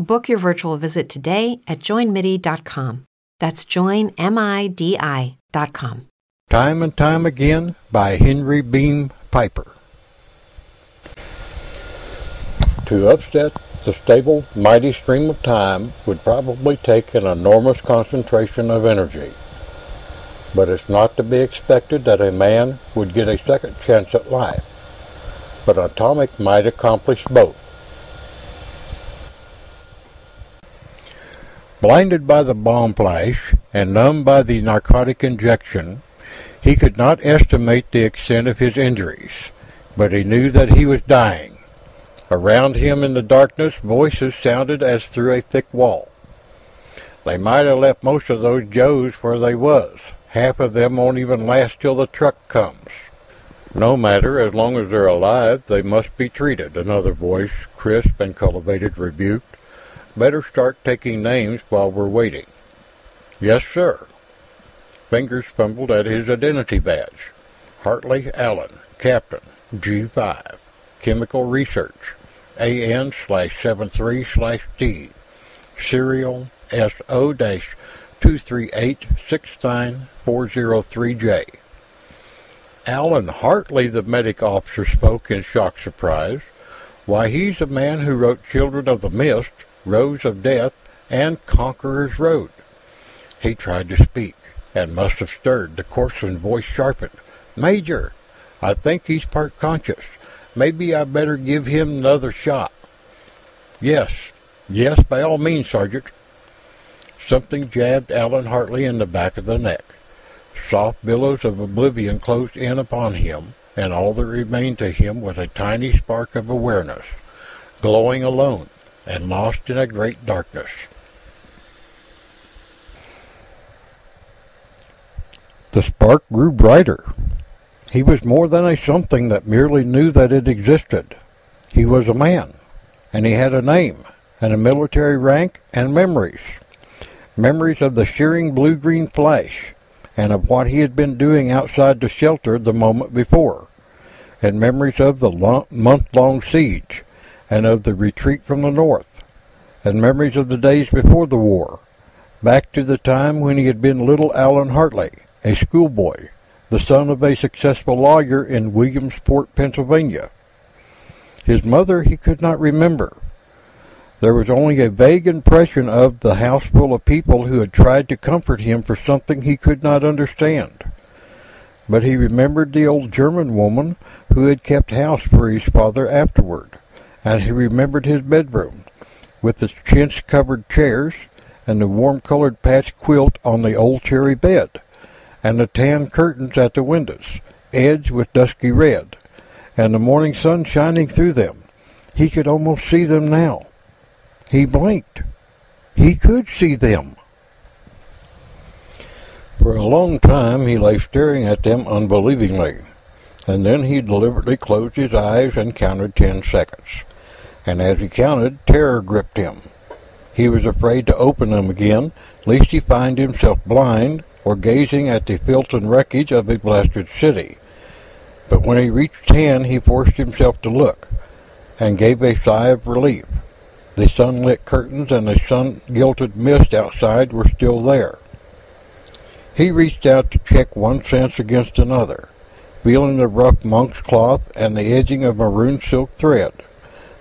Book your virtual visit today at joinmidi.com. That's joinmidi.com. Time and Time Again by Henry Beam Piper. To upset the stable, mighty stream of time would probably take an enormous concentration of energy. But it's not to be expected that a man would get a second chance at life. But atomic might accomplish both. Blinded by the bomb flash and numbed by the narcotic injection, he could not estimate the extent of his injuries, but he knew that he was dying. Around him in the darkness, voices sounded as through a thick wall. They might have left most of those Joes where they was. Half of them won't even last till the truck comes. No matter, as long as they're alive, they must be treated, another voice, crisp and cultivated, rebuked. Better start taking names while we're waiting. Yes, sir. Fingers fumbled at his identity badge. Hartley Allen, Captain, G5, Chemical Research, AN slash 73 slash D, Serial SO dash 238-69403J. Allen Hartley, the medic officer spoke in shocked surprise. Why, he's the man who wrote Children of the Mist, Rose of Death, and Conqueror's Road. He tried to speak and must have stirred. The courser's voice sharpened. Major, I think he's part conscious. Maybe I better give him another shot. Yes, yes, by all means, Sergeant. Something jabbed Allen Hartley in the back of the neck. Soft billows of oblivion closed in upon him, and all that remained to him was a tiny spark of awareness, glowing alone and lost in a great darkness. The spark grew brighter. He was more than a something that merely knew that it existed. He was a man, and he had a name, and a military rank, and memories. Memories of the shearing blue-green flash, and of what he had been doing outside the shelter the moment before, and memories of the month-long siege, and of the retreat from the north, and memories of the days before the war, back to the time when he had been little Allen Hartley, a schoolboy, the son of a successful lawyer in Williamsport, Pennsylvania. His mother he could not remember. There was only a vague impression of the house full of people who had tried to comfort him for something he could not understand. But he remembered the old German woman who had kept house for his father afterward, and he remembered his bedroom, with its chintz-covered chairs and the warm-colored patch quilt on the old cherry bed and the tan curtains at the windows, edged with dusky red, and the morning sun shining through them. He could almost see them now. He blinked. He could see them. For a long time he lay staring at them unbelievingly, and then he deliberately closed his eyes and counted ten seconds. And as he counted, terror gripped him. He was afraid to open them again, lest he find himself blind or gazing at the filth and wreckage of a blasted city. But when he reached ten, he forced himself to look, and gave a sigh of relief. The sunlit curtains and the sun-gilded mist outside were still there. He reached out to check one sense against another, feeling the rough monk's cloth and the edging of maroon silk thread.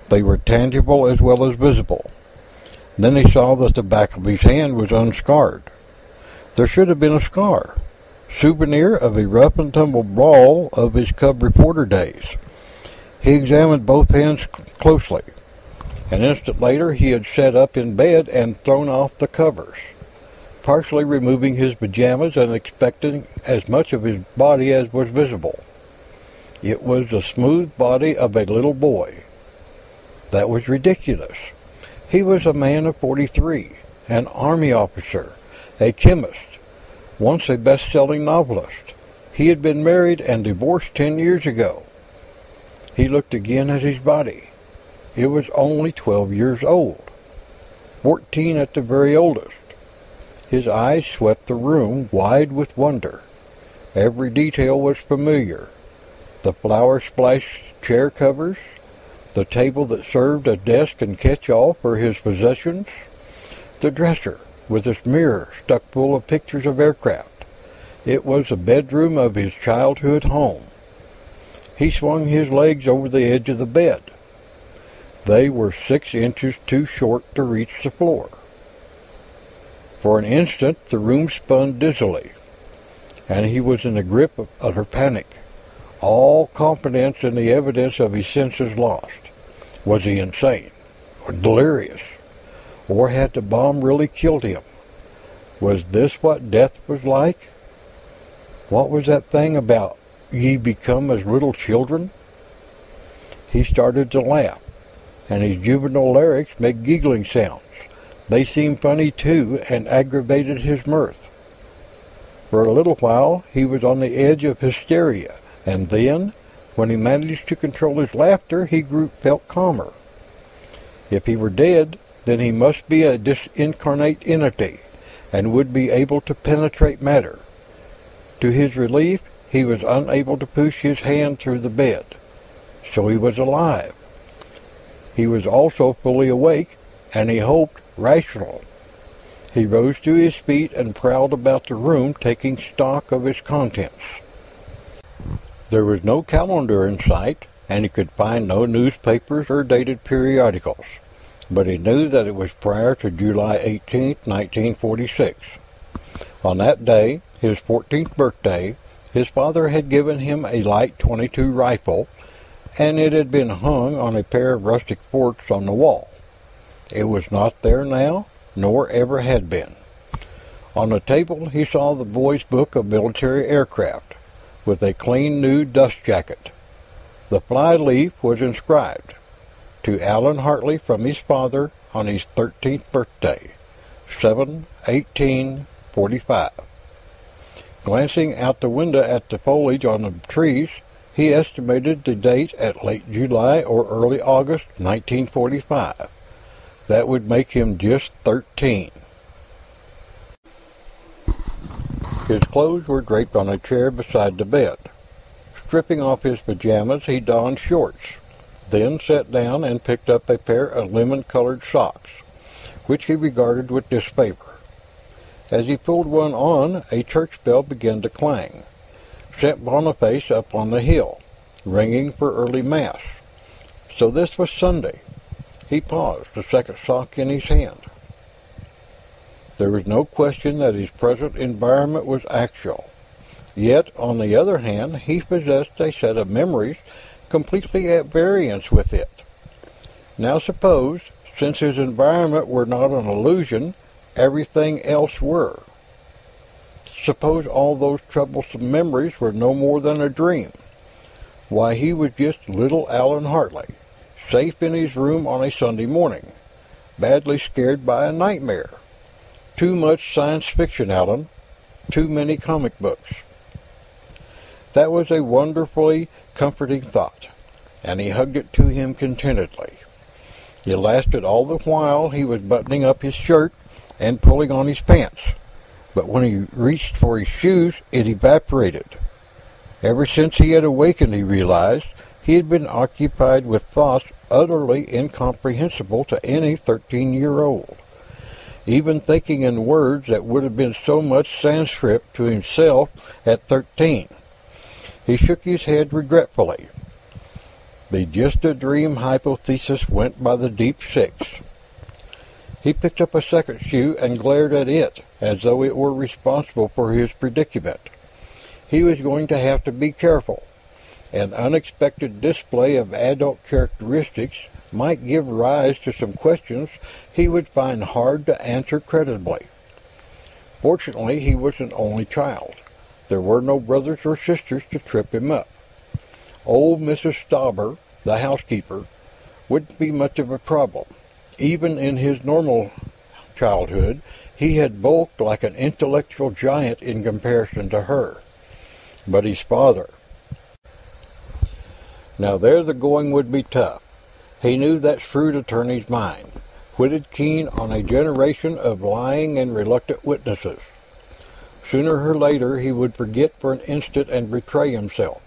They were tangible as well as visible. Then he saw that the back of his hand was unscarred. There should have been a scar, souvenir of a rough and tumble brawl of his cub reporter days. He examined both hands closely. An instant later he had sat up in bed and thrown off the covers partially removing his pajamas and expecting as much of his body as was visible. It was the smooth body of a little boy. That was ridiculous. He was a man of 43, an army officer, a chemist, once a best-selling novelist. He had been married and divorced ten years ago. He looked again at his body. It was only 12 years old. 14 at the very oldest. His eyes swept the room, wide with wonder. Every detail was familiar. The flower-splashed chair covers, the table that served as desk and catch-all for his possessions, the dresser with its mirror stuck full of pictures of aircraft. It was the bedroom of his childhood home. He swung his legs over the edge of the bed. They were six inches too short to reach the floor. For an instant the room spun dizzily, and he was in the grip of utter panic, all confidence in the evidence of his senses lost. Was he insane? Or delirious? Or had the bomb really killed him? Was this what death was like? What was that thing about ye become as little children? He started to laugh, and his juvenile larynx made giggling sounds. They seemed funny too, and aggravated his mirth. For a little while he was on the edge of hysteria, and then, when he managed to control his laughter, he grew felt calmer. If he were dead, then he must be a disincarnate entity, and would be able to penetrate matter. To his relief, he was unable to push his hand through the bed. So he was alive. He was also fully awake, and he hoped rational. He rose to his feet and prowled about the room, taking stock of its contents. There was no calendar in sight, and he could find no newspapers or dated periodicals, but he knew that it was prior to July 18, 1946. On that day, his 14th birthday, his father had given him a light 22 rifle, and it had been hung on a pair of rustic forks on the wall. It was not there now, nor ever had been. On the table he saw the boy's book of military aircraft, with a clean new dust jacket. The fly leaf was inscribed, To Alan Hartley from his father on his 13th birthday, 7-18-45. Glancing out the window at the foliage on the trees, he estimated the date at late July or early August 1945. That would make him just 13. His clothes were draped on a chair beside the bed. Stripping off his pajamas, he donned shorts, then sat down and picked up a pair of lemon-colored socks, which he regarded with disfavor. As he pulled one on, a church bell began to clang. St. Boniface up on the hill, ringing for early mass. So this was Sunday. He paused, the second sock in his hand. There was no question that his present environment was actual. Yet, on the other hand, he possessed a set of memories completely at variance with it. Now suppose, since his environment were not an illusion, everything else were. Suppose all those troublesome memories were no more than a dream. Why, he was just little Alan Hartley, safe in his room on a Sunday morning, badly scared by a nightmare. Too much science fiction, Alan. Too many comic books. That was a wonderfully comforting thought, and he hugged it to him contentedly. It lasted all the while he was buttoning up his shirt and pulling on his pants but when he reached for his shoes, it evaporated. Ever since he had awakened, he realized, he had been occupied with thoughts utterly incomprehensible to any 13-year-old. Even thinking in words that would have been so much Sanskrit to himself at 13. He shook his head regretfully. The just a dream hypothesis went by the deep six. He picked up a second shoe and glared at it, as though it were responsible for his predicament. He was going to have to be careful. An unexpected display of adult characteristics might give rise to some questions he would find hard to answer credibly. Fortunately, he was an only child. There were no brothers or sisters to trip him up. Old Mrs. Stauber, the housekeeper, wouldn't be much of a problem. Even in his normal childhood, he had bulked like an intellectual giant in comparison to her. But his father. Now there the going would be tough. He knew that shrewd attorney's mind, witted keen on a generation of lying and reluctant witnesses. Sooner or later he would forget for an instant and betray himself.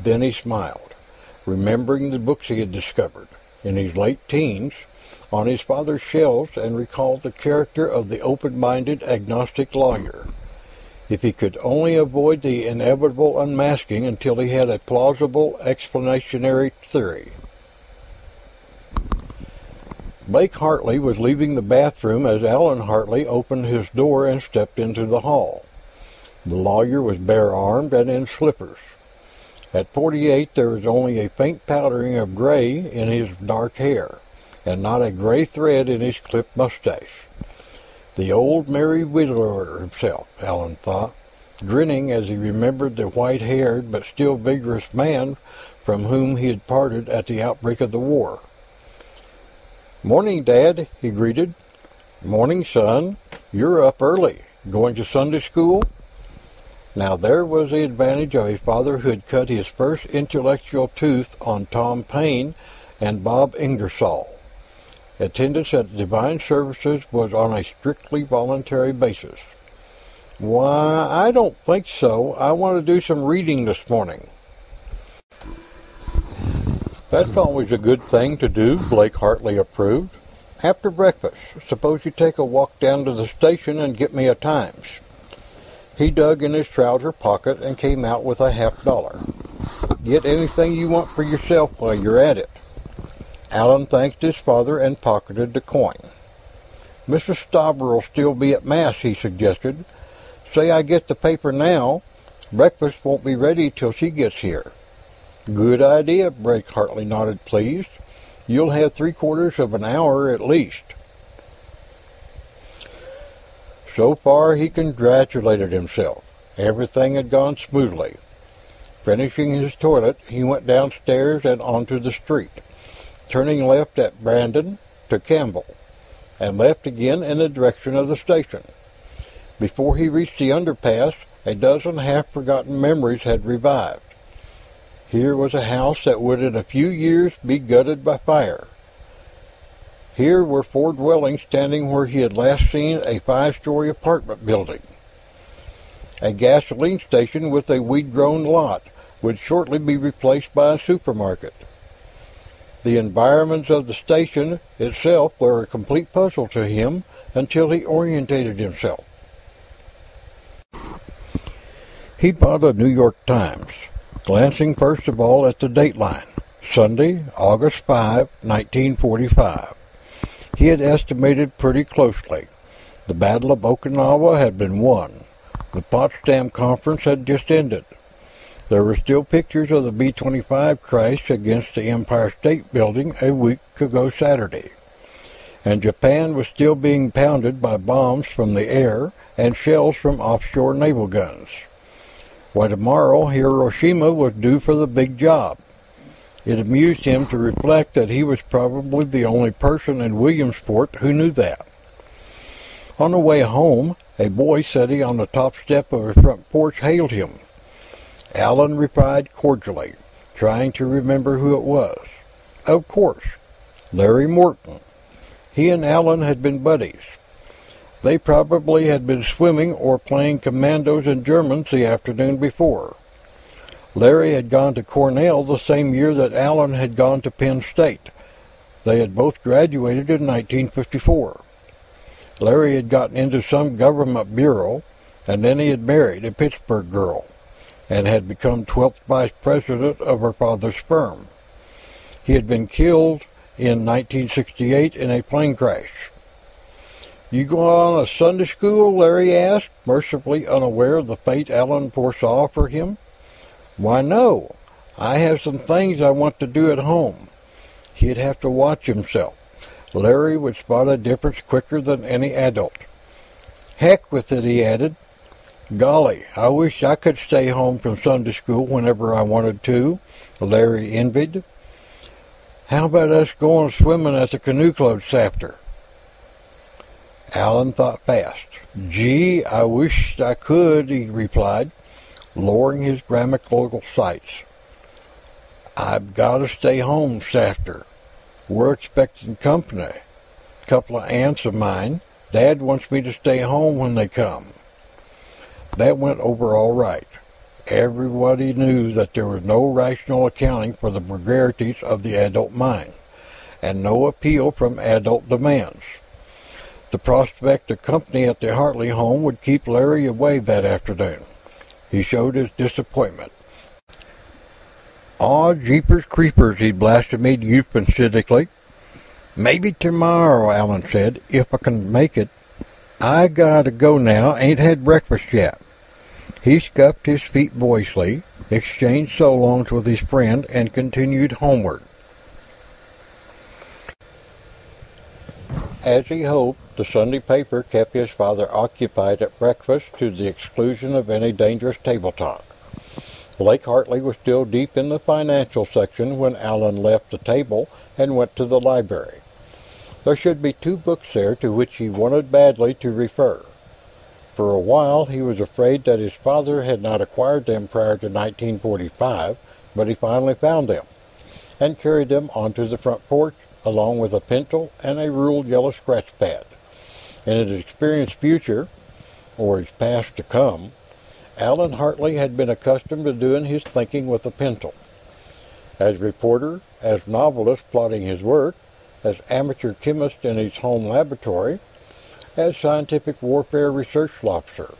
Then he smiled, remembering the books he had discovered, in his late teens, on his father's shelves and recalled the character of the open-minded agnostic lawyer. If he could only avoid the inevitable unmasking until he had a plausible explanationary theory. Blake Hartley was leaving the bathroom as Alan Hartley opened his door and stepped into the hall. The lawyer was bare-armed and in slippers. At 48, there was only a faint powdering of gray in his dark hair and not a gray thread in his clipped mustache. The old merry widower himself, Alan thought, grinning as he remembered the white-haired but still vigorous man from whom he had parted at the outbreak of the war. Morning, Dad, he greeted. Morning, son. You're up early. Going to Sunday school? Now there was the advantage of a father who had cut his first intellectual tooth on Tom Paine and Bob Ingersoll. Attendance at divine services was on a strictly voluntary basis. Why, I don't think so. I want to do some reading this morning. That's always a good thing to do, Blake Hartley approved. After breakfast, suppose you take a walk down to the station and get me a Times. He dug in his trouser pocket and came out with a half dollar. Get anything you want for yourself while you're at it. Alan thanked his father and pocketed the coin. Mr. Stauber will still be at Mass, he suggested. Say I get the paper now. Breakfast won't be ready till she gets here. Good idea, Blake Hartley nodded, pleased. You'll have three quarters of an hour at least. So far, he congratulated himself. Everything had gone smoothly. Finishing his toilet, he went downstairs and onto the street turning left at Brandon to Campbell, and left again in the direction of the station. Before he reached the underpass, a dozen half-forgotten memories had revived. Here was a house that would in a few years be gutted by fire. Here were four dwellings standing where he had last seen a five-story apartment building. A gasoline station with a weed-grown lot would shortly be replaced by a supermarket. The environments of the station itself were a complete puzzle to him until he orientated himself. He bought a New York Times, glancing first of all at the dateline, Sunday, August 5, 1945. He had estimated pretty closely. The Battle of Okinawa had been won. The Potsdam Conference had just ended. There were still pictures of the B-25 crash against the Empire State Building a week ago Saturday. And Japan was still being pounded by bombs from the air and shells from offshore naval guns. Why tomorrow Hiroshima was due for the big job. It amused him to reflect that he was probably the only person in Williamsport who knew that. On the way home, a boy sitting on the top step of his front porch hailed him. Allen replied cordially, trying to remember who it was. Of course, Larry Morton. He and Allen had been buddies. They probably had been swimming or playing commandos and Germans the afternoon before. Larry had gone to Cornell the same year that Allen had gone to Penn State. They had both graduated in 1954. Larry had gotten into some government bureau, and then he had married a Pittsburgh girl, and had become 12th vice president of her father's firm. He had been killed in 1968 in a plane crash. You go on a Sunday school? Larry asked, mercifully unaware of the fate Allen foresaw for him. Why, no. I have some things I want to do at home. He'd have to watch himself. Larry would spot a difference quicker than any adult. Heck with it, he added. Golly, I wish I could stay home from Sunday school whenever I wanted to, Larry envied. How about us going swimming at the canoe club this after? Allen thought fast. Gee, I wish I could, he replied, lowering his grammatical sights. I've got to stay home Safter. We're expecting company. Couple of aunts of mine. Dad wants me to stay home when they come. That went over all right. Everybody knew that there was no rational accounting for the vagaries of the adult mind, and no appeal from adult demands. The prospect of company at the Hartley home would keep Larry away that afternoon. He showed his disappointment. Aw, jeepers creepers, he blasphemed euphemistically. Maybe tomorrow, Allen said, if I can make it. I gotta go now, ain't had breakfast yet. He scuffed his feet boyishly, exchanged so longs with his friend, and continued homeward. As he hoped, the Sunday paper kept his father occupied at breakfast to the exclusion of any dangerous table talk. Blake Hartley was still deep in the financial section when Allen left the table and went to the library. There should be two books there to which he wanted badly to refer. For a while he was afraid that his father had not acquired them prior to 1945, but he finally found them and carried them onto the front porch along with a pencil and a ruled yellow scratch pad. In his experienced future, or his past to come, Allen Hartley had been accustomed to doing his thinking with a pencil. As reporter, as novelist plotting his work, as amateur chemist in his home laboratory, as scientific warfare research officer,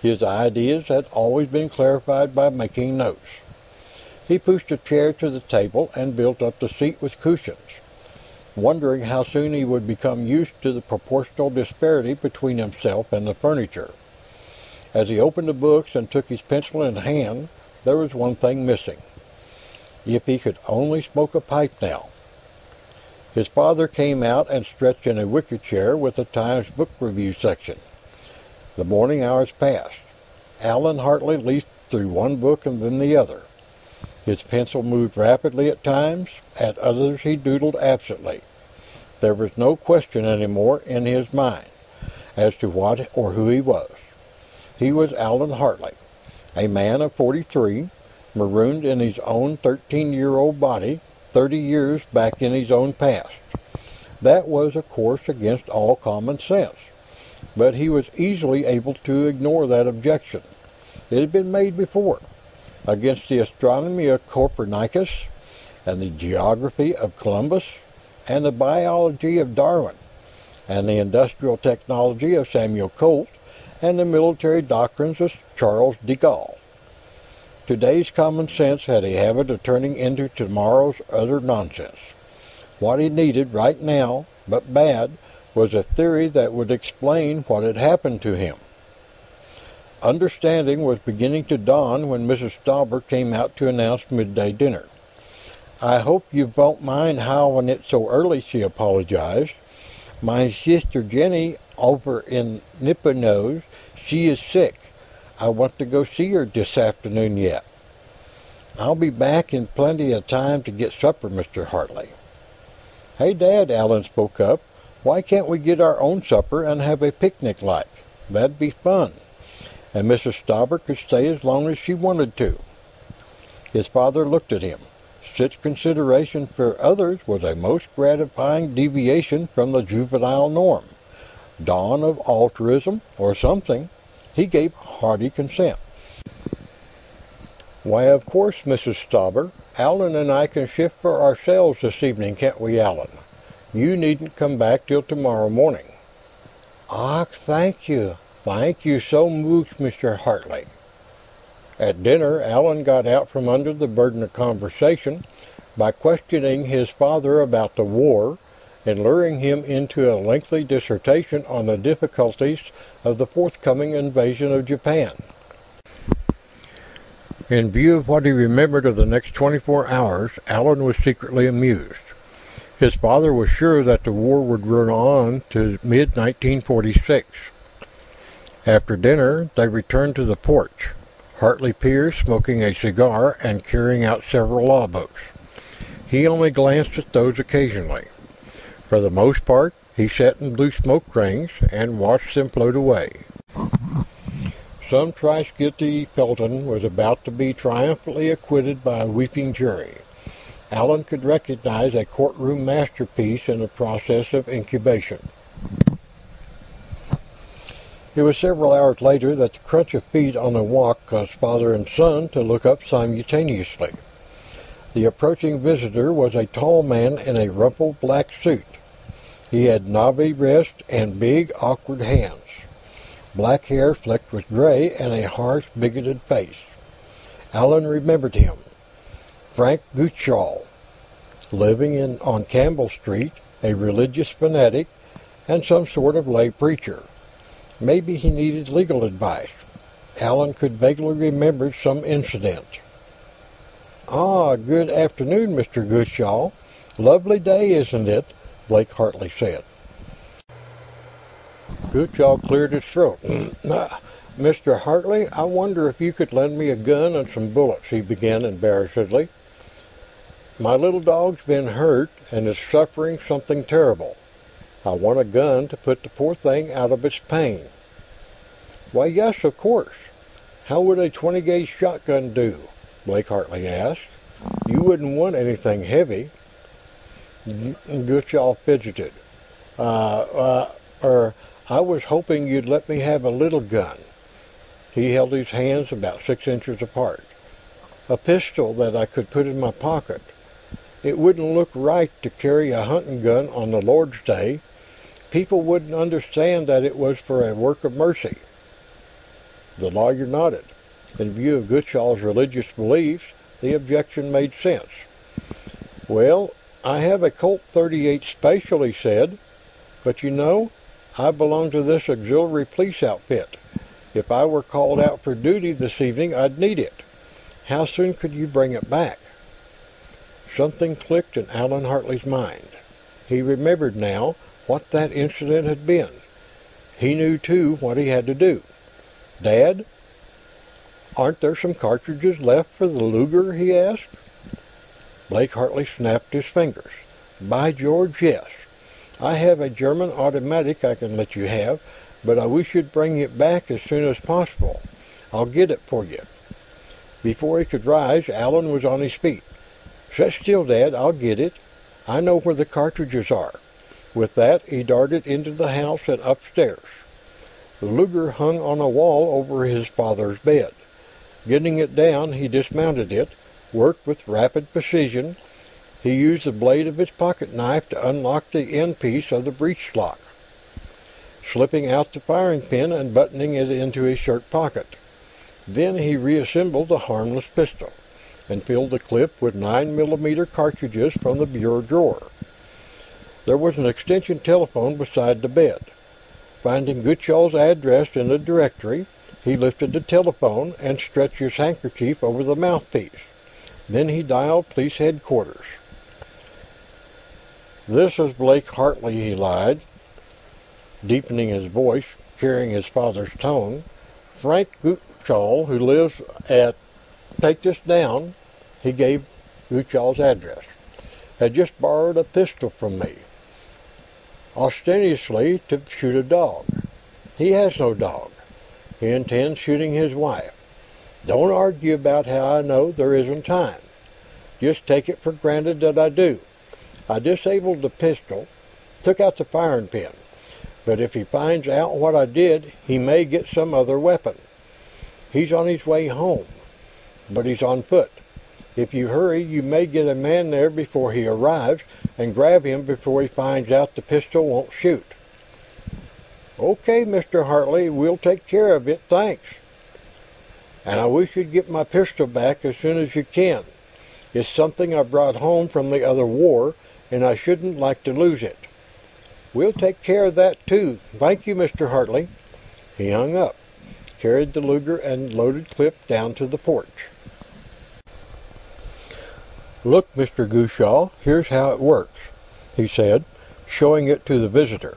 his ideas had always been clarified by making notes. He pushed a chair to the table and built up the seat with cushions, wondering how soon he would become used to the proportional disparity between himself and the furniture. As he opened the books and took his pencil in hand, there was one thing missing. If he could only smoke a pipe now. His father came out and stretched in a wicker chair with the Times book review section. The morning hours passed. Allen Hartley leafed through one book and then the other. His pencil moved rapidly at times, at others he doodled absently. There was no question any more in his mind as to what or who he was. He was Alan Hartley, a man of 43, marooned in his own 13-year-old body 30 years back in his own past. That was, of course, against all common sense, but he was easily able to ignore that objection. It had been made before, against the astronomy of Copernicus, and the geography of Columbus, and the biology of Darwin, and the industrial technology of Samuel Colt, and the military doctrines of Charles de Gaulle. Today's common sense had a habit of turning into tomorrow's utter nonsense. What he needed right now, but bad, was a theory that would explain what had happened to him. Understanding was beginning to dawn when Mrs. Stauber came out to announce midday dinner. I hope you won't mind howling it so early, she apologized. My sister Jenny over in Nippenose She is sick. I want to go see her this afternoon yet. I'll be back in plenty of time to get supper, Mr. Hartley. Hey, Dad, Alan spoke up. Why can't we get our own supper and have a picnic like? That'd be fun. And Mrs. Stauber could stay as long as she wanted to. His father looked at him. Such consideration for others was a most gratifying deviation from the juvenile norm. Dawn of altruism, or something. He gave hearty consent. Why, of course, Mrs. Stauber. Alan and I can shift for ourselves this evening, can't we, Alan? You needn't come back till tomorrow morning. Ach, thank you. Thank you so much, Mr. Hartley. At dinner, Alan got out from under the burden of conversation by questioning his father about the war and luring him into a lengthy dissertation on the difficulties of the forthcoming invasion of Japan. In view of what he remembered of the next 24 hours, Alan was secretly amused. His father was sure that the war would run on to mid-1946. After dinner, they returned to the porch, Hartley Pierce smoking a cigar and carrying out several law books. He only glanced at those occasionally. For the most part, he sat and blew smoke rings and watched them float away. Some trisketty Felton was about to be triumphantly acquitted by a weeping jury. Alan could recognize a courtroom masterpiece in the process of incubation. It was several hours later that the crunch of feet on the walk caused father and son to look up simultaneously. The approaching visitor was a tall man in a rumpled black suit. He had knobby wrists and big, awkward hands black hair flecked with gray, and a harsh, bigoted face. Alan remembered him. Frank Gutschall, living in, on Campbell Street, a religious fanatic and some sort of lay preacher. Maybe he needed legal advice. Alan could vaguely remember some incident. Ah, good afternoon, Mr. Gutschall. Lovely day, isn't it? Blake Hartley said. Gutschall cleared his throat. Mr. Hartley, I wonder if you could lend me a gun and some bullets, he began embarrassedly. My little dog's been hurt and is suffering something terrible. I want a gun to put the poor thing out of its pain. Why, yes, of course. How would a 20-gauge shotgun do? Blake Hartley asked. You wouldn't want anything heavy. Gutschall fidgeted. Uh, uh, er, I was hoping you'd let me have a little gun. He held his hands about six inches apart. A pistol that I could put in my pocket. It wouldn't look right to carry a hunting gun on the Lord's Day. People wouldn't understand that it was for a work of mercy. The lawyer nodded. In view of Gutschall's religious beliefs, the objection made sense. Well, I have a Colt 38 Special, he said. But you know, I belong to this auxiliary police outfit. If I were called out for duty this evening, I'd need it. How soon could you bring it back? Something clicked in Alan Hartley's mind. He remembered now what that incident had been. He knew, too, what he had to do. Dad, aren't there some cartridges left for the Luger? he asked. Blake Hartley snapped his fingers. By George, yes. I have a German automatic I can let you have, but I wish you'd bring it back as soon as possible. I'll get it for you. Before he could rise, Alan was on his feet. Sit still, Dad. I'll get it. I know where the cartridges are. With that, he darted into the house and upstairs. The Luger hung on a wall over his father's bed. Getting it down, he dismounted it, worked with rapid precision, he used the blade of his pocket knife to unlock the end piece of the breech lock, slipping out the firing pin and buttoning it into his shirt pocket. Then he reassembled the harmless pistol and filled the clip with 9 millimeter cartridges from the bureau drawer. There was an extension telephone beside the bed. Finding Gutschall's address in the directory, he lifted the telephone and stretched his handkerchief over the mouthpiece. Then he dialed police headquarters. This is Blake Hartley, he lied, deepening his voice. carrying his father's tone. Frank Gutschall, who lives at Take This Down, he gave Gutschall's address, had just borrowed a pistol from me, ostensibly to shoot a dog. He has no dog. He intends shooting his wife. Don't argue about how I know there isn't time. Just take it for granted that I do. I disabled the pistol, took out the firing pin. But if he finds out what I did, he may get some other weapon. He's on his way home, but he's on foot. If you hurry, you may get a man there before he arrives and grab him before he finds out the pistol won't shoot. Okay, Mr. Hartley, we'll take care of it, thanks. And I wish you'd get my pistol back as soon as you can. It's something I brought home from the other war, and I shouldn't like to lose it. We'll take care of that too. Thank you, Mr. Hartley. He hung up, carried the Luger and loaded clip down to the porch. Look, Mr. Gutschall, here's how it works, he said, showing it to the visitor.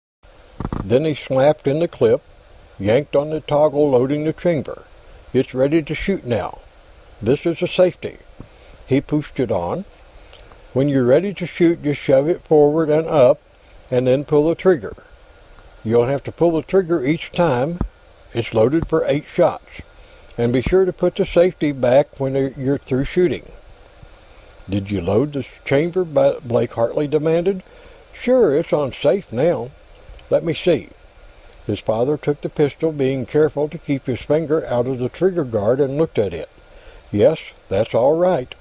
Then he slapped in the clip, yanked on the toggle loading the chamber. It's ready to shoot now. This is a safety. He pushed it on. When you're ready to shoot, just shove it forward and up, and then pull the trigger. You'll have to pull the trigger each time. It's loaded for eight shots. And be sure to put the safety back when you're through shooting. Did you load the chamber? Blake Hartley demanded. Sure, it's on safe now. Let me see. His father took the pistol, being careful to keep his finger out of the trigger guard, and looked at it. Yes, that's all right.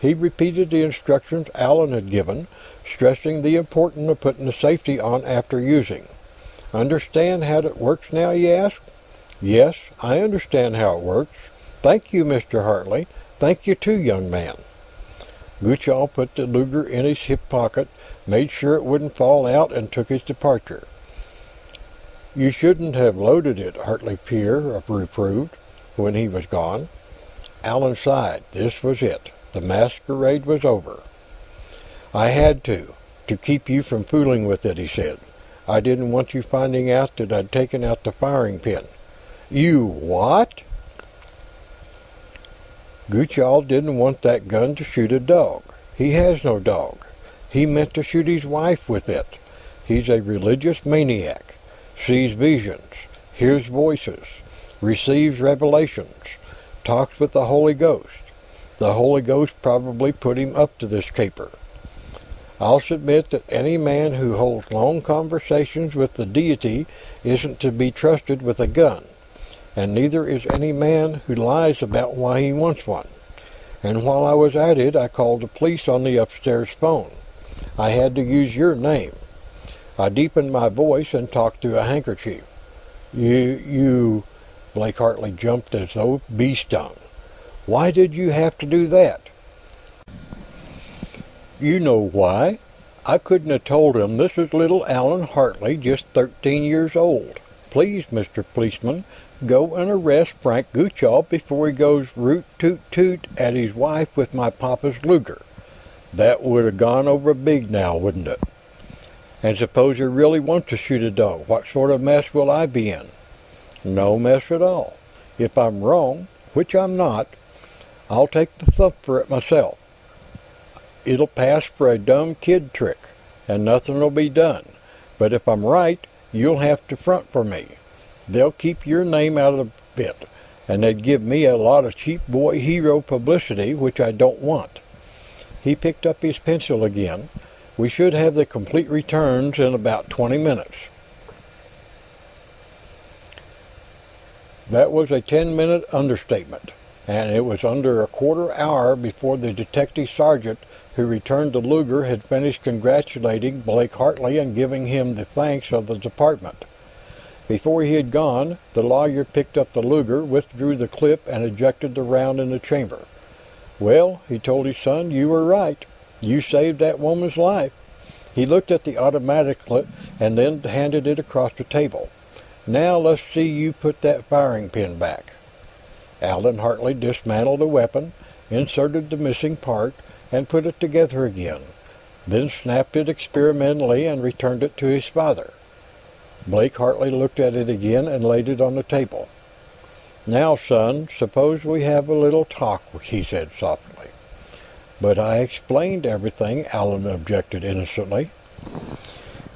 He repeated the instructions Allen had given, stressing the importance of putting the safety on after using. Understand how it works now, you ask? Yes, I understand how it works. Thank you, Mr. Hartley. Thank you too, young man. Gutschall put the Luger in his hip pocket, made sure it wouldn't fall out, and took his departure. You shouldn't have loaded it, Hartley père reproved when he was gone. Allen sighed. This was it. The masquerade was over. I had to, to keep you from fooling with it, he said. I didn't want you finding out that I'd taken out the firing pin. You what? Gutschall didn't want that gun to shoot a dog. He has no dog. He meant to shoot his wife with it. He's a religious maniac sees visions, hears voices, receives revelations, talks with the Holy Ghost. The Holy Ghost probably put him up to this caper. I'll submit that any man who holds long conversations with the deity isn't to be trusted with a gun, and neither is any man who lies about why he wants one. And while I was at it, I called the police on the upstairs phone. I had to use your name. I deepened my voice and talked through a handkerchief. You, you, Blake Hartley jumped as though bee stung. Why did you have to do that? You know why. I couldn't have told him this is little Allen Hartley, just 13 years old, please, Mr. Policeman, go and arrest Frank Goochall before he goes root toot toot at his wife with my papa's Luger. That would have gone over big now, wouldn't it? And suppose you really want to shoot a dog, what sort of mess will I be in? No mess at all. If I'm wrong, which I'm not, I'll take the thump for it myself. It'll pass for a dumb kid trick, and nothing'll be done. But if I'm right, you'll have to front for me. They'll keep your name out of it, and they'd give me a lot of cheap boy hero publicity, which I don't want. He picked up his pencil again. We should have the complete returns in about 20 minutes. That was a 10-minute understatement, and it was under a quarter hour before the detective sergeant who returned the Luger had finished congratulating Blake Hartley and giving him the thanks of the department. Before he had gone, the lawyer picked up the Luger, withdrew the clip, and ejected the round in the chamber. Well, he told his son, you were right. You saved that woman's life. He looked at the automatic and then handed it across the table. Now let's see you put that firing pin back. Allen Hartley dismantled the weapon, inserted the missing part, and put it together again, then snapped it experimentally and returned it to his father. Blake Hartley looked at it again and laid it on the table. Now, son, suppose we have a little talk, he said softly. But I explained everything, Allen objected innocently.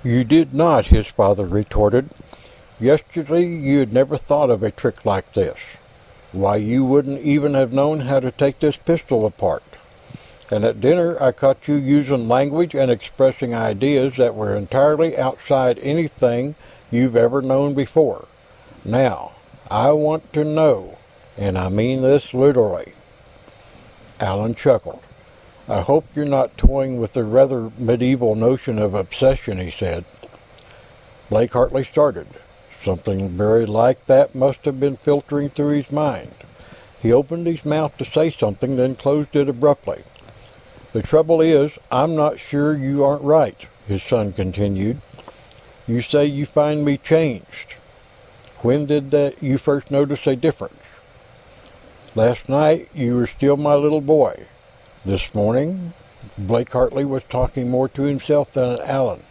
You did not, his father retorted. Yesterday you had never thought of a trick like this. Why, you wouldn't even have known how to take this pistol apart. And at dinner I caught you using language and expressing ideas that were entirely outside anything you've ever known before. Now, I want to know, and I mean this literally. Allen chuckled. I hope you're not toying with the rather medieval notion of obsession, he said. Blake Hartley started. Something very like that must have been filtering through his mind. He opened his mouth to say something, then closed it abruptly. The trouble is, I'm not sure you aren't right, his son continued. You say you find me changed. When did that you first notice a difference? Last night you were still my little boy. This morning, Blake Hartley was talking more to himself than Allen.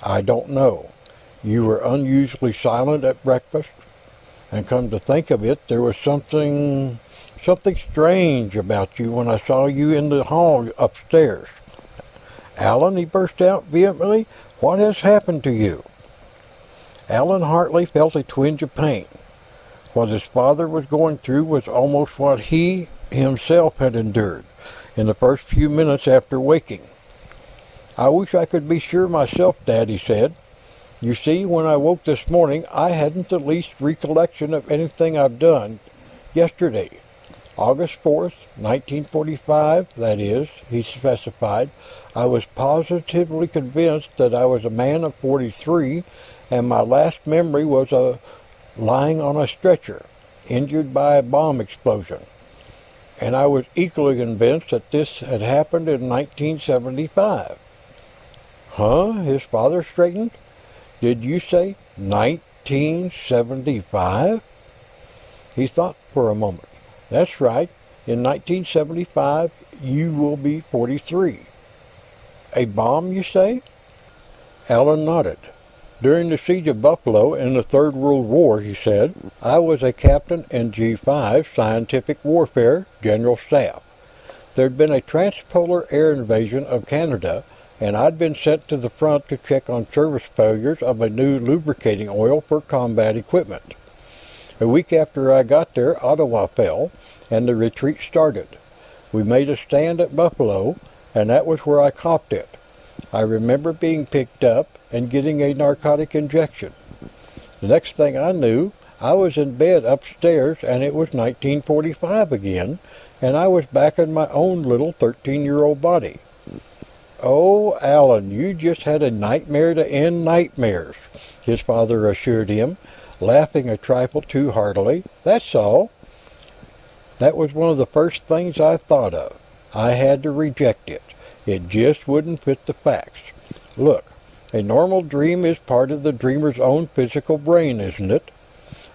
I don't know. You were unusually silent at breakfast, and come to think of it, there was something something strange about you when I saw you in the hall upstairs. Allen, he burst out vehemently, what has happened to you? Allen Hartley felt a twinge of pain. What his father was going through was almost what he himself had endured in the first few minutes after waking. I wish I could be sure myself, Dad, he said. You see, when I woke this morning, I hadn't the least recollection of anything I've done yesterday. August 4th, 1945, that is, he specified, I was positively convinced that I was a man of 43, and my last memory was of lying on a stretcher, injured by a bomb explosion. And I was equally convinced that this had happened in 1975. Huh? His father straightened. Did you say 1975? He thought for a moment. That's right. In 1975, you will be 43. A bomb, you say? Allen nodded. During the siege of Buffalo in the Third World War, he said, I was a captain in G5 Scientific Warfare General Staff. There'd been a transpolar air invasion of Canada and I'd been sent to the front to check on service failures of a new lubricating oil for combat equipment. A week after I got there, Ottawa fell, and the retreat started. We made a stand at Buffalo, and that was where I copped it. I remember being picked up and getting a narcotic injection. The next thing I knew, I was in bed upstairs, and it was 1945 again, and I was back in my own little 13-year-old body. Oh, Allen, you just had a nightmare to end nightmares, his father assured him, laughing a trifle too heartily. That's all. That was one of the first things I thought of. I had to reject it. It just wouldn't fit the facts. Look, A normal dream is part of the dreamer's own physical brain, isn't it?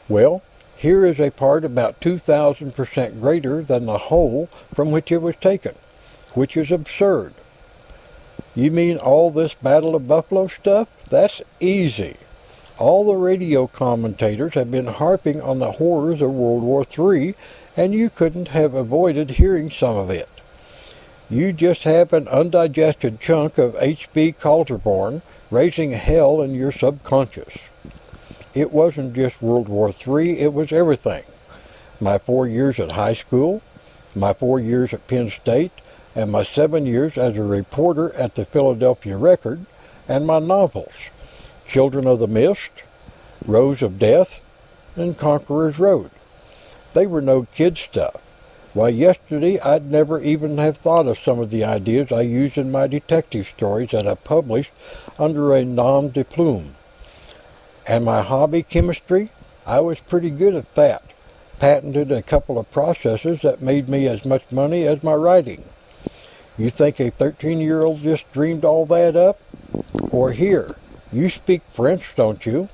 Well, here is a part about 2,000% greater than the whole from which it was taken, which is absurd. You mean all this Battle of Buffalo stuff? That's easy. All the radio commentators have been harping on the horrors of World War III, and you couldn't have avoided hearing some of it. You just have an undigested chunk of H.V. Kaltenborn raising hell in your subconscious. It wasn't just World War III, it was everything. My four years at high school, my four years at Penn State, and my seven years as a reporter at the Philadelphia Record, and my novels, Children of the Mist, Rose of Death, and Conqueror's Road. They were no kid stuff. Why, yesterday I'd never even have thought of some of the ideas I use in my detective stories that I published under a nom de plume. And my hobby, chemistry, I was pretty good at that. Patented a couple of processes that made me as much money as my writing. You think a 13-year-old just dreamed all that up? Or here, you speak French, don't you?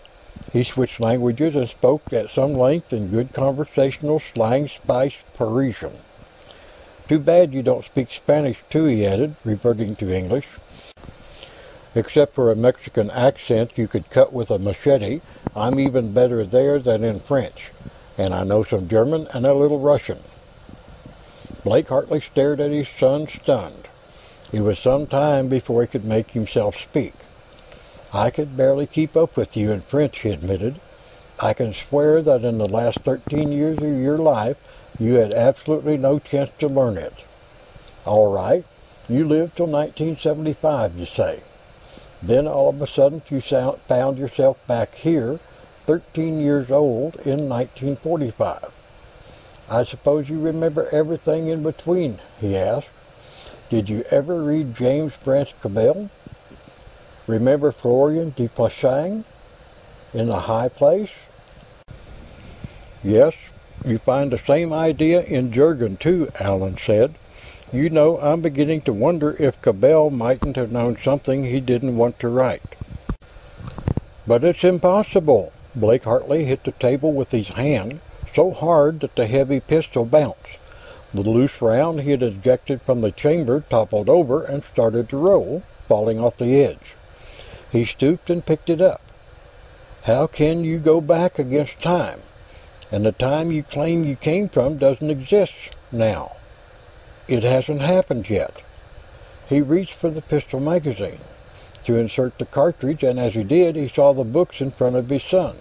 He switched languages and spoke at some length in good conversational slang spiced Parisian. Too bad you don't speak Spanish too, he added, reverting to English. Except for a Mexican accent you could cut with a machete, I'm even better there than in French, and I know some German and a little Russian. Blake Hartley stared at his son stunned. It was some time before he could make himself speak. I could barely keep up with you in French, he admitted. I can swear that in the last 13 years of your life, you had absolutely no chance to learn it. All right, you lived till 1975, you say. Then all of a sudden you found yourself back here, 13 years old, in 1945. I suppose you remember everything in between, he asked. Did you ever read James Branch Cabell? Remember Florian de Puysange in the high place? Yes, you find the same idea in Jurgen too, Alan said. You know, I'm beginning to wonder if Cabell mightn't have known something he didn't want to write. But it's impossible. Blake Hartley hit the table with his hand so hard that the heavy pistol bounced. The loose round he had ejected from the chamber toppled over and started to roll, falling off the edge. He stooped and picked it up. How can you go back against time? And the time you claim you came from doesn't exist now. It hasn't happened yet. He reached for the pistol magazine to insert the cartridge, and as he did, he saw the books in front of his son.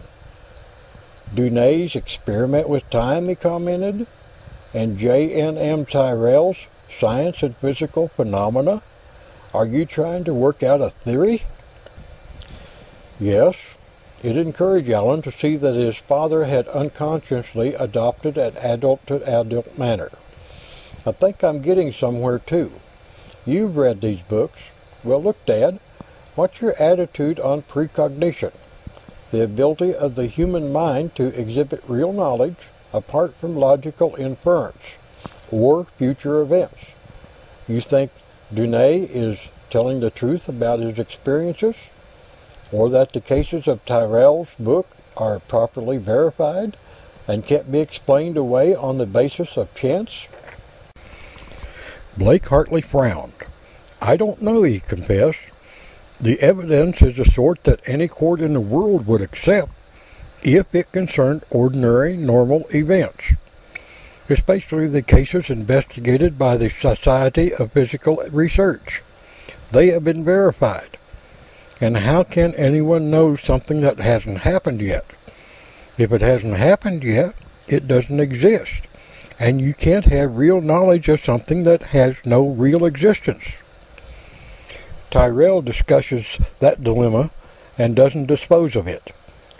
Dunay's Experiment with Time, he commented, and G.N.M. Tyrrell's Science and Psychical Phenomena. Are you trying to work out a theory? Yes. It encouraged Alan to see that his father had unconsciously adopted an adult-to-adult manner. I think I'm getting somewhere too. You've read these books. Well, look, Dad, what's your attitude on precognition? The ability of the human mind to exhibit real knowledge apart from logical inference or future events. You think Dunay is telling the truth about his experiences? Or that the cases of Tyrrell's book are properly verified and can't be explained away on the basis of chance? Blake Hartley frowned. I don't know, he confessed. The evidence is the sort that any court in the world would accept if it concerned ordinary, normal events, especially the cases investigated by the Society of Psychical Research. They have been verified. And how can anyone know something that hasn't happened yet? If it hasn't happened yet, it doesn't exist and you can't have real knowledge of something that has no real existence. Tyrrell discusses that dilemma and doesn't dispose of it.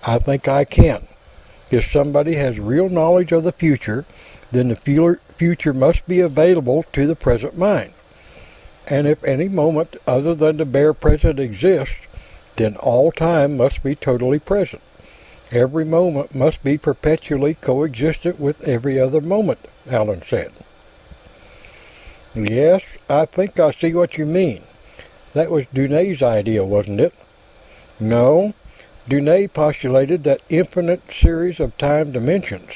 I think I can. If somebody has real knowledge of the future, then the future must be available to the present mind. And if any moment other than the bare present exists, then all time must be totally present. Every moment must be perpetually coexistent with every other moment, Alan said. Yes, I think I see what you mean. That was Dunay's idea, wasn't it? No, Dunne postulated that infinite series of time dimensions,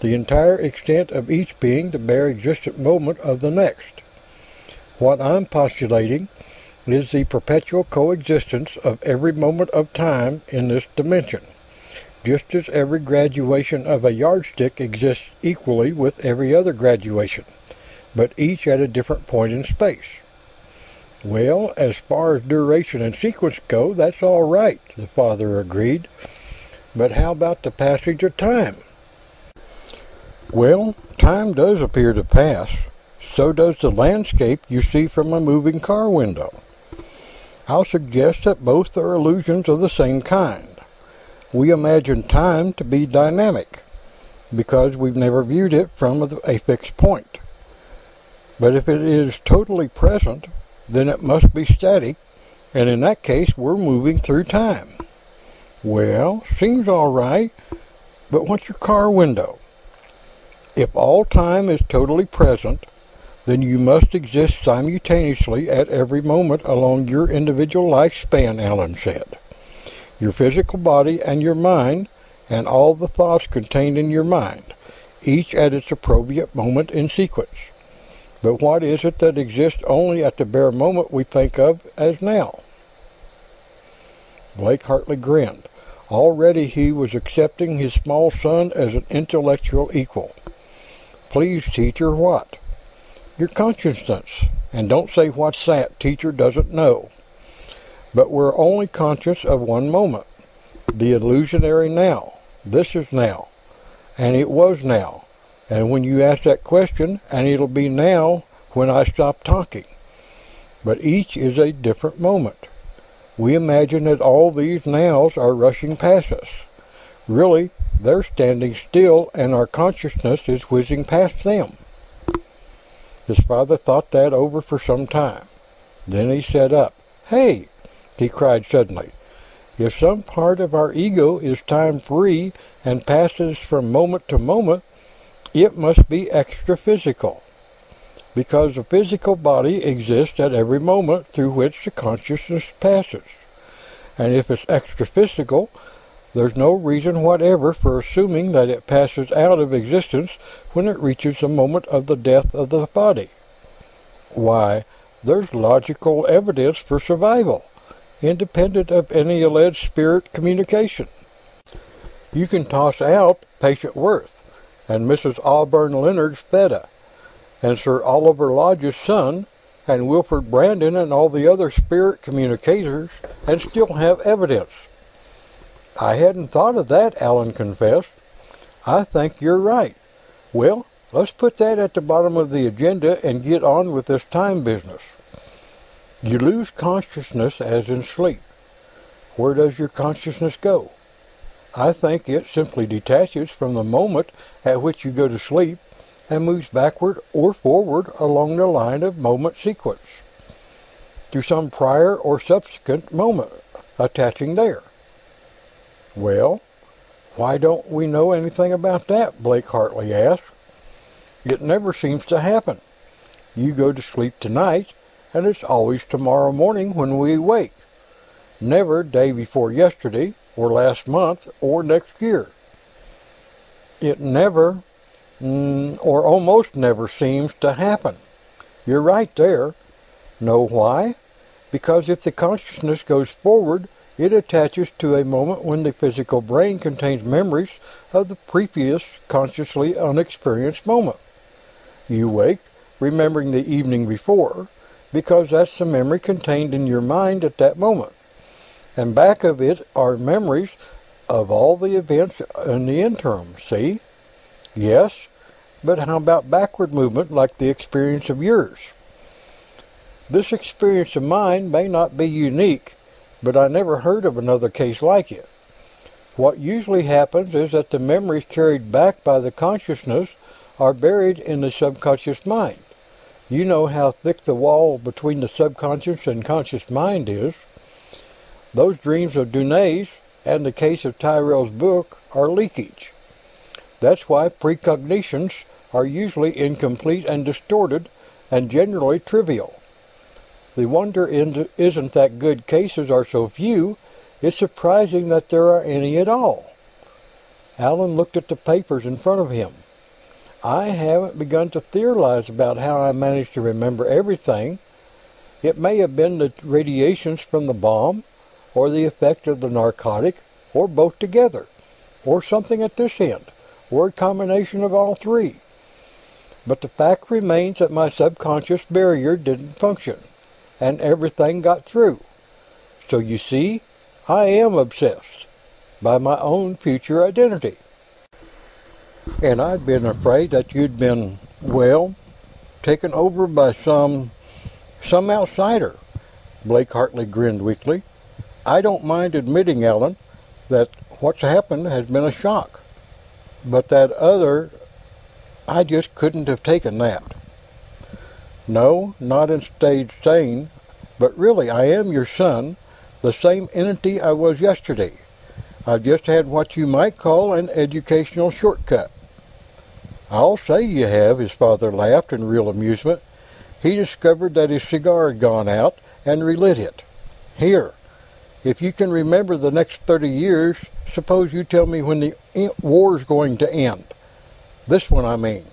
the entire extent of each being the bare existent moment of the next. What I'm postulating is the perpetual coexistence of every moment of time in this dimension, just as every graduation of a yardstick exists equally with every other graduation, but each at a different point in space. Well, as far as duration and sequence go, that's all right, the father agreed. But how about the passage of time? Well, time does appear to pass. So does the landscape you see from a moving car window. I'll suggest that both are illusions of the same kind. We imagine time to be dynamic because we've never viewed it from a fixed point. But if it is totally present, then it must be static, and in that case we're moving through time. Well, seems all right, but what's your car window? If all time is totally present, then you must exist simultaneously at every moment along your individual lifespan, Alan said. Your physical body and your mind, and all the thoughts contained in your mind, each at its appropriate moment in sequence. But what is it that exists only at the bare moment we think of as now? Blake Hartley grinned. Already he was accepting his small son as an intellectual equal. Please, teacher, what? Your consciousness. And don't say what's that, teacher doesn't know. But we're only conscious of one moment. The illusionary now. This is now. And it was now. And when you ask that question, and it'll be now when I stop talking. But each is a different moment. We imagine that all these nows are rushing past us. Really, they're standing still and our consciousness is whizzing past them. His father thought that over for some time. Then he sat up. Hey! he cried suddenly. If some part of our ego is time-free and passes from moment to moment, it must be extra-physical, because the physical body exists at every moment through which the consciousness passes. And if it's extra-physical, there's no reason whatever for assuming that it passes out of existence when it reaches the moment of the death of the body. Why, there's logical evidence for survival, independent of any alleged spirit communication. You can toss out Patience Worth and Mrs. Osborne Leonard's Feda, and Sir Oliver Lodge's son, and Wilfred Brandon and all the other spirit communicators, and still have evidence. I hadn't thought of that, Alan confessed. I think you're right. Well, let's put that at the bottom of the agenda and get on with this time business. You lose consciousness as in sleep. Where does your consciousness go? I think it simply detaches from the moment at which you go to sleep and moves backward or forward along the line of moment sequence to some prior or subsequent moment attaching there. Well, why don't we know anything about that? Blake Hartley asked. It never seems to happen. You go to sleep tonight, and it's always tomorrow morning when we wake. Never day before yesterday, or last month, or next year. It never, mm, or almost never seems to happen. You're right there. Know why? Because if the consciousness goes forward, it attaches to a moment when the physical brain contains memories of the previous consciously unexperienced moment. You wake, remembering the evening before, because that's the memory contained in your mind at that moment and back of it are memories of all the events in the interim, see? Yes, but how about backward movement like the experience of yours? This experience of mine may not be unique, but I never heard of another case like it. What usually happens is that the memories carried back by the consciousness are buried in the subconscious mind. You know how thick the wall between the subconscious and conscious mind is. Those dreams of Dunne's and the case of Tyrrell's book are leakage. That's why precognitions are usually incomplete and distorted and generally trivial. The wonder isn't that good cases are so few, It's surprising that there are any at all. Alan looked at the papers in front of him. I haven't begun to theorize about how I managed to remember everything. It may have been the radiations from the bomb, or the effect of the narcotic, or both together, or something at this end, or a combination of all three. But the fact remains that my subconscious barrier didn't function, and everything got through. So you see, I am obsessed by my own future identity. And I'd been afraid that you'd been, well, taken over by some, some outsider. Blake Hartley grinned weakly. I don't mind admitting, Allen, that what's happened has been a shock. But that other, I just couldn't have taken that. No, not in stage sane, but really I am your son, the same entity I was yesterday. I've just had what you might call an educational shortcut. I'll say you have, his father laughed in real amusement. He discovered that his cigar had gone out and relit it. Here, if you can remember the next 30 years, suppose you tell me when the war's going to end. This one, I mean.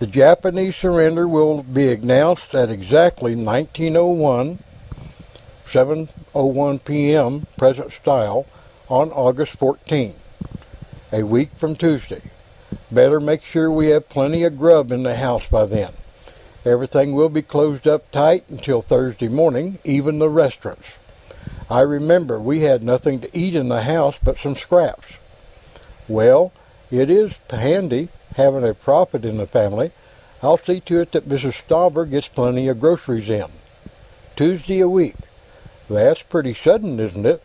The Japanese surrender will be announced at exactly 1901, 7.01 p.m., present style, on August 14, a week from Tuesday. Better make sure we have plenty of grub in the house by then. Everything will be closed up tight until Thursday morning, even the restaurants. I remember we had nothing to eat in the house but some scraps. Well, it is handy having a prophet in the family. I'll see to it that Mrs. Stauber gets plenty of groceries in. Tuesday a week. That's pretty sudden, isn't it?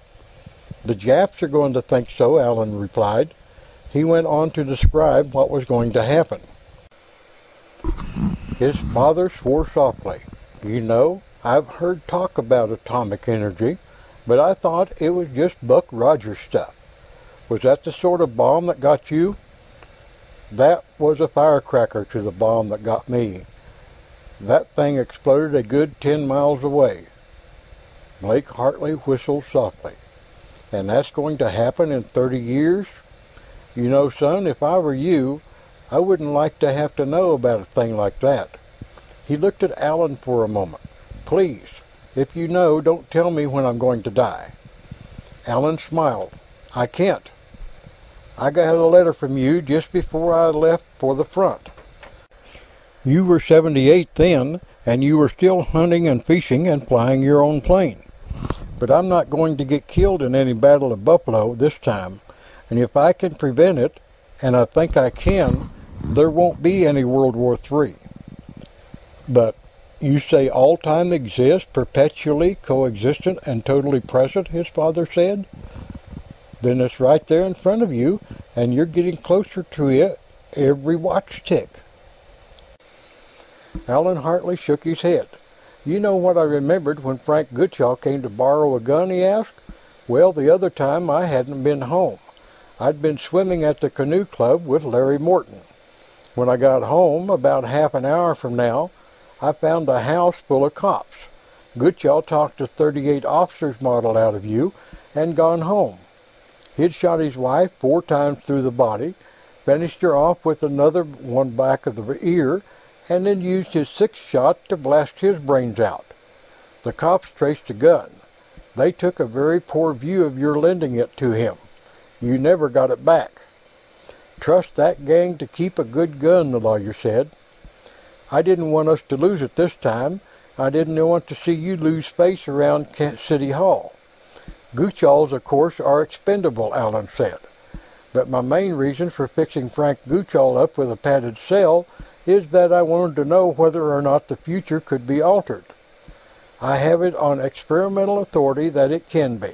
The Japs are going to think so, Alan replied. He went on to describe what was going to happen. His father swore softly. You know, I've heard talk about atomic energy, but I thought it was just Buck Rogers stuff. Was that the sort of bomb that got you? That was a firecracker to the bomb that got me. That thing exploded a good ten miles away. Blake Hartley whistled softly. And that's going to happen in 30 years? You know, son, if I were you, I wouldn't like to have to know about a thing like that. He looked at Alan for a moment. Please, if you know, don't tell me when I'm going to die. Alan smiled. I can't. I got a letter from you just before I left for the front. You were 78 then, and you were still hunting and fishing and flying your own plane. But I'm not going to get killed in any Battle of Buffalo this time. And if I can prevent it, and I think I can, there won't be any World War III. But you say all time exists, perpetually coexistent and totally present, his father said? Then it's right there in front of you, and you're getting closer to it every watch tick. Alan Hartley shook his head. You know what I remembered when Frank Goodchild came to borrow a gun, he asked? Well, the other time I hadn't been home. I'd been swimming at the canoe club with Larry Morton. When I got home, about half an hour from now, I found a house full of cops. Goodchild talked a 38 officer's model out of you and gone home. He'd shot his wife four times through the body, finished her off with another one back of the ear, and then used his sixth shot to blast his brains out. The cops traced the gun. They took a very poor view of your lending it to him. You never got it back. Trust that gang to keep a good gun, the lawyer said. I didn't want us to lose it this time. I didn't want to see you lose face around City Hall. Goodchilds, of course, are expendable, Alan said. But my main reason for fixing Frank Goodchild up with a padded cell is that I wanted to know whether or not the future could be altered. I have it on experimental authority that it can be.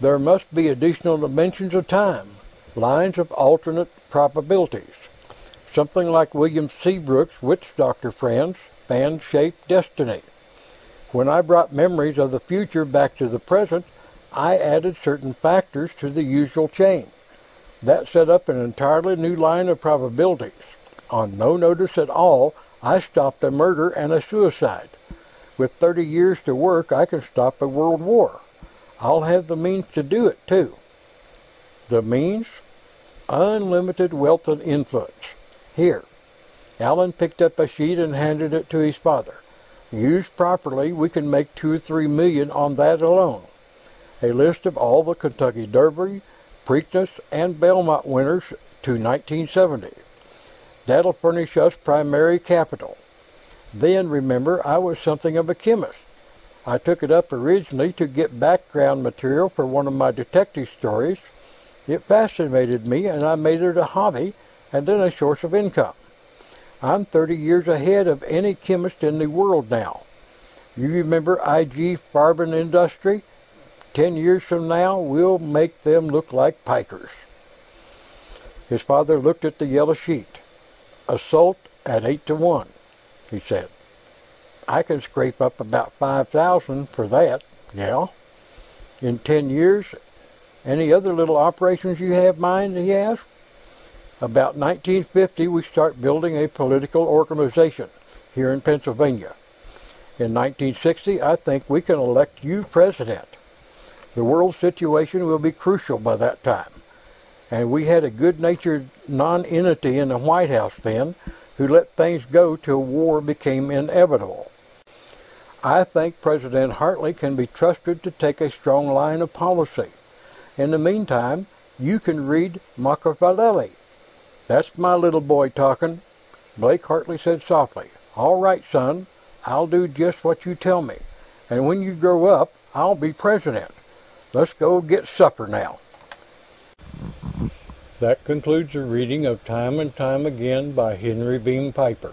There must be additional dimensions of time, lines of alternate probabilities. Something like William Seabrook's Witch Doctor Friends, Fan-Shaped Destiny. When I brought memories of the future back to the present, I added certain factors to the usual chain. That set up an entirely new line of probabilities. On no notice at all, I stopped a murder and a suicide. With 30 years to work, I can stop a world war. I'll have the means to do it, too. The means? Unlimited wealth and influence. Here. Allen picked up a sheet and handed it to his father. Used properly, we can make two or three million on that alone. A list of all the Kentucky Derby, Preakness, and Belmont winners to 1970. That'll furnish us primary capital. Then, remember, I was something of a chemist. I took it up originally to get background material for one of my detective stories. It fascinated me, and I made it a hobby and then a source of income. I'm 30 years ahead of any chemist in the world now. You remember IG Farbenindustrie? Ten years from now, we'll make them look like pikers. His father looked at the yellow sheet. Assault at eight to one, he said. I can scrape up about five thousand for that, yeah. In ten years, any other little operations you have mind, he asked. About 1950, we start building a political organization here in Pennsylvania. In 1960, I think we can elect you president. The world situation will be crucial by that time. And we had a good-natured non-entity in the White House then who let things go till war became inevitable. I think President Hartley can be trusted to take a strong line of policy. In the meantime, you can read Machiavelli that's my little boy talking. Blake Hartley said softly, All right, son, I'll do just what you tell me. And when you grow up, I'll be president. Let's go get supper now. That concludes the reading of Time and Time Again by Henry Beam Piper.